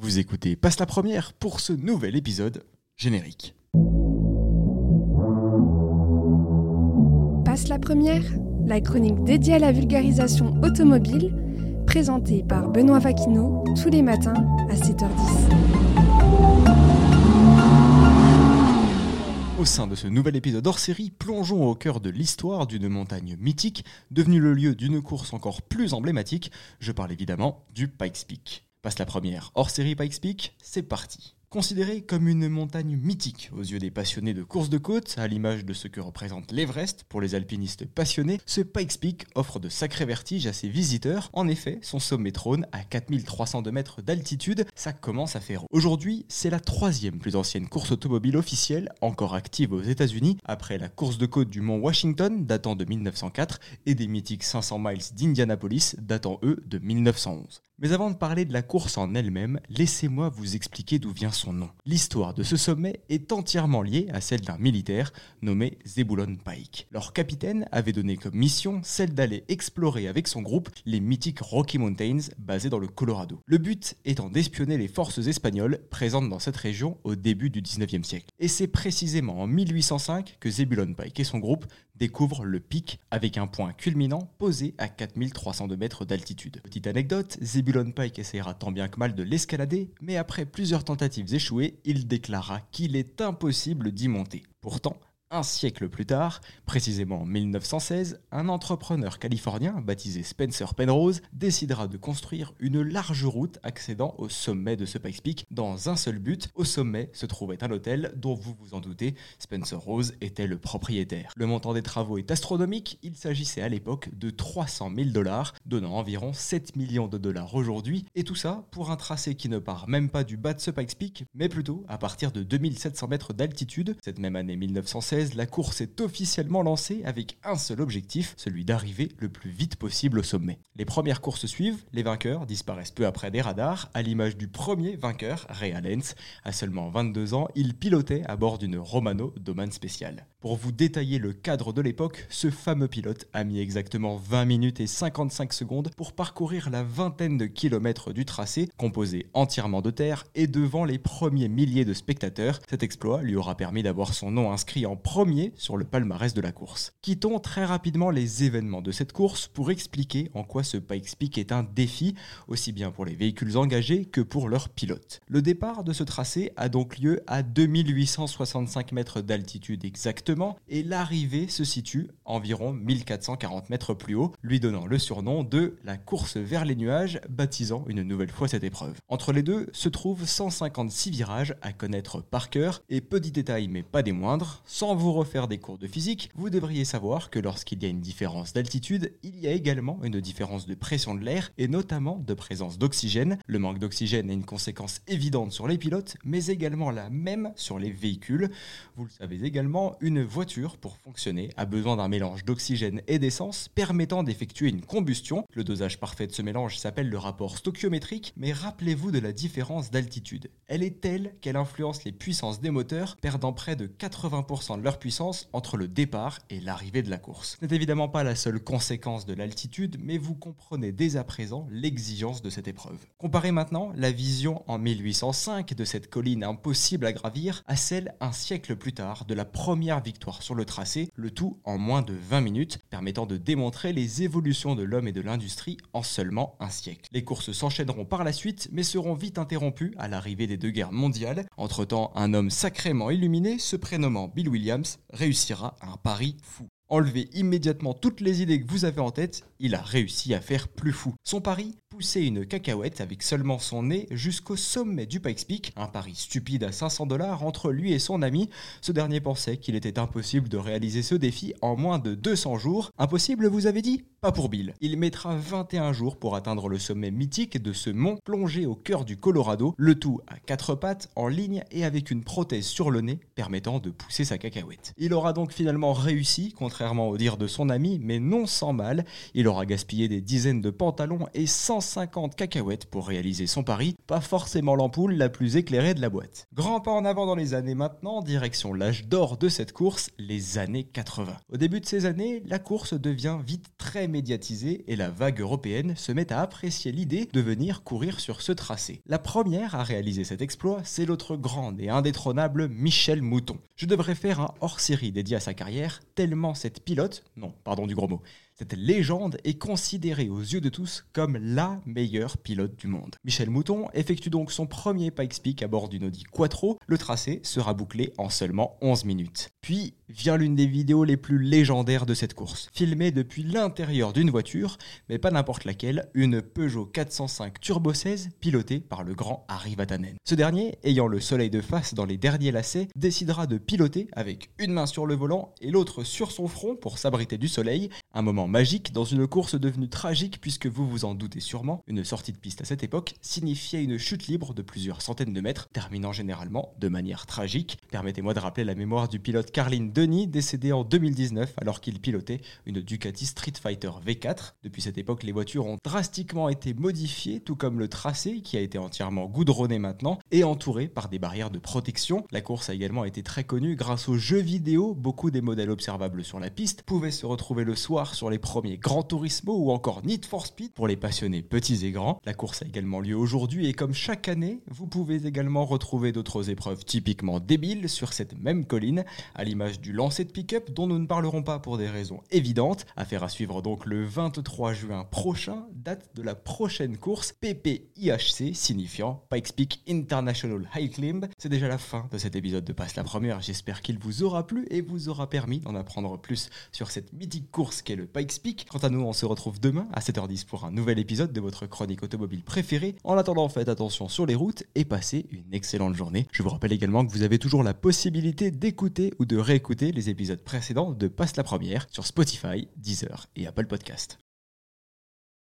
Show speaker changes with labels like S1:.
S1: Vous écoutez Passe la première pour ce nouvel épisode générique.
S2: Passe la première, la chronique dédiée à la vulgarisation automobile, présentée par Benoît Vaquineau tous les matins à 7h10.
S1: Au sein de ce nouvel épisode hors série, plongeons au cœur de l'histoire d'une montagne mythique, devenue le lieu d'une course encore plus emblématique. Je parle évidemment du Pikes Peak. Passe la première hors série Pikes Peak, c'est parti. Considéré comme une montagne mythique aux yeux des passionnés de course de côte, à l'image de ce que représente l'Everest pour les alpinistes passionnés, ce Pikes Peak offre de sacrés vertiges à ses visiteurs. En effet, son sommet trône à 4302 mètres d'altitude, ça commence à faire. Aujourd'hui, c'est la troisième plus ancienne course automobile officielle encore active aux États-Unis, après la course de côte du mont Washington datant de 1904 et des mythiques 500 miles d'Indianapolis datant eux de 1911. Mais avant de parler de la course en elle-même, laissez-moi vous expliquer d'où vient son nom. L'histoire de ce sommet est entièrement liée à celle d'un militaire nommé Zebulon Pike. Leur capitaine avait donné comme mission celle d'aller explorer avec son groupe les mythiques Rocky Mountains basés dans le Colorado. Le but étant d'espionner les forces espagnoles présentes dans cette région au début du 19e siècle. Et c'est précisément en 1805 que Zebulon Pike et son groupe découvrent le pic avec un point culminant posé à 4302 mètres d'altitude. Petite anecdote, Zebulon Pike essaiera tant bien que mal de l'escalader, mais après plusieurs tentatives échouées, il déclara qu'il est impossible d'y monter. Pourtant, un siècle plus tard, précisément en 1916, un entrepreneur californien baptisé Spencer Penrose décidera de construire une large route accédant au sommet de ce Pikes Peak dans un seul but. Au sommet se trouvait un hôtel dont vous vous en doutez, Spencer Rose était le propriétaire. Le montant des travaux est astronomique, il s'agissait à l'époque de 300 000 dollars, donnant environ 7 millions de dollars aujourd'hui, et tout ça pour un tracé qui ne part même pas du bas de ce Pikes Peak, mais plutôt à partir de 2700 mètres d'altitude. Cette même année 1916, la course est officiellement lancée avec un seul objectif, celui d'arriver le plus vite possible au sommet. Les premières courses suivent, les vainqueurs disparaissent peu après des radars, à l'image du premier vainqueur, Ray Allens. À seulement 22 ans, il pilotait à bord d'une Romano Domain spéciale. Pour vous détailler le cadre de l'époque, ce fameux pilote a mis exactement 20 minutes et 55 secondes pour parcourir la vingtaine de kilomètres du tracé, composé entièrement de terre, et devant les premiers milliers de spectateurs. Cet exploit lui aura permis d'avoir son nom inscrit en premier sur le palmarès de la course. Quittons très rapidement les événements de cette course pour expliquer en quoi ce Pikes Peak est un défi, aussi bien pour les véhicules engagés que pour leurs pilotes. Le départ de ce tracé a donc lieu à 2865 mètres d'altitude exactement, et l'arrivée se situe environ 1440 mètres plus haut, lui donnant le surnom de la course vers les nuages, baptisant une nouvelle fois cette épreuve. Entre les deux se trouvent 156 virages à connaître par cœur, et petit détail mais pas des moindres, sans vous refaire des cours de physique, vous devriez savoir que lorsqu'il y a une différence d'altitude, il y a également une différence de pression de l'air et notamment de présence d'oxygène. Le manque d'oxygène est une conséquence évidente sur les pilotes, mais également la même sur les véhicules. Vous le savez également, une voiture, pour fonctionner, a besoin d'un mélange d'oxygène et d'essence permettant d'effectuer une combustion. Le dosage parfait de ce mélange s'appelle le rapport stoichiométrique, mais rappelez-vous de la différence d'altitude. Elle est telle qu'elle influence les puissances des moteurs, perdant près de 80% de leur puissance entre le départ et l'arrivée de la course. Ce n'est évidemment pas la seule conséquence de l'altitude, mais vous comprenez dès à présent l'exigence de cette épreuve. Comparez maintenant la vision en 1805 de cette colline impossible à gravir à celle un siècle plus tard de la première victoire sur le tracé, le tout en moins de 20 minutes, permettant de démontrer les évolutions de l'homme et de l'industrie en seulement un siècle. Les courses s'enchaîneront par la suite, mais seront vite interrompues à l'arrivée des deux guerres mondiales. Entre-temps, un homme sacrément illuminé, se prénommant Bill Williams, réussira un pari fou. Enlevez immédiatement toutes les idées que vous avez en tête, il a réussi à faire plus fou. Son pari Pousser une cacahuète avec seulement son nez jusqu'au sommet du Pikes Peak, un pari stupide à 500 dollars entre lui et son ami. Ce dernier pensait qu'il était impossible de réaliser ce défi en moins de 200 jours. Impossible, vous avez dit? Pas pour Bill. Il mettra 21 jours pour atteindre le sommet mythique de ce mont plongé au cœur du Colorado, le tout à quatre pattes, en ligne et avec une prothèse sur le nez permettant de pousser sa cacahuète. Il aura donc finalement réussi, contrairement au dire de son ami, mais non sans mal. Il aura gaspillé des dizaines de pantalons et 150 cacahuètes pour réaliser son pari, pas forcément l'ampoule la plus éclairée de la boîte. Grand pas en avant dans les années maintenant, direction l'âge d'or de cette course, les années 80. Au début de ces années, la course devient vite très médiatisé et la vague européenne se met à apprécier l'idée de venir courir sur ce tracé. La première à réaliser cet exploit, c'est l'autre grande et indétrônable Michel Mouton. Je devrais faire un hors-série dédié à sa carrière, tellement cette pilote, non, pardon du gros mot, cette légende est considérée aux yeux de tous comme la meilleure pilote du monde. Michel Mouton effectue donc son premier Pikes Peak à bord d'une Audi Quattro. Le tracé sera bouclé en seulement 11 minutes. Puis vient l'une des vidéos les plus légendaires de cette course, filmée depuis l'intérieur d'une voiture, mais pas n'importe laquelle, une Peugeot 405 Turbo 16 pilotée par le grand Harry Vatanen. Ce dernier, ayant le soleil de face dans les derniers lacets, décidera de piloter avec une main sur le volant et l'autre sur son front pour s'abriter du soleil, un moment magique dans une course devenue tragique puisque vous vous en doutez sûrement, une sortie de piste à cette époque signifiait une chute libre de plusieurs centaines de mètres, terminant généralement de manière tragique. Permettez-moi de rappeler la mémoire du pilote Carline Denis, décédé en 2019 alors qu'il pilotait une Ducati Street Fighter V4. Depuis cette époque, les voitures ont drastiquement été modifiées, tout comme le tracé qui a été entièrement goudronné maintenant et entouré par des barrières de protection. La course a également été très connue grâce aux jeux vidéo. Beaucoup des modèles observables sur la piste pouvaient se retrouver le soir sur les premiers Gran Turismo ou encore Need for Speed pour les passionnés petits et grands. La course a également lieu aujourd'hui et comme chaque année, vous pouvez également retrouver d'autres épreuves typiquement débiles sur cette même colline, à l'image du lancer de pick-up dont nous ne parlerons pas pour des raisons évidentes. Affaire à suivre donc le 23 juin prochain, date de la prochaine course PPIHC signifiant Pikes Peak International High Climb. C'est déjà la fin de cet épisode de Passe la Première. J'espère qu'il vous aura plu et vous aura permis d'en apprendre plus sur cette mythique course qu'est le Pikes Quant à nous, on se retrouve demain à 7h10 pour un nouvel épisode de votre chronique automobile préférée. En attendant, faites attention sur les routes et passez une excellente journée. Je vous rappelle également que vous avez toujours la possibilité d'écouter ou de réécouter les épisodes précédents de Passe la Première sur Spotify, Deezer et Apple Podcast.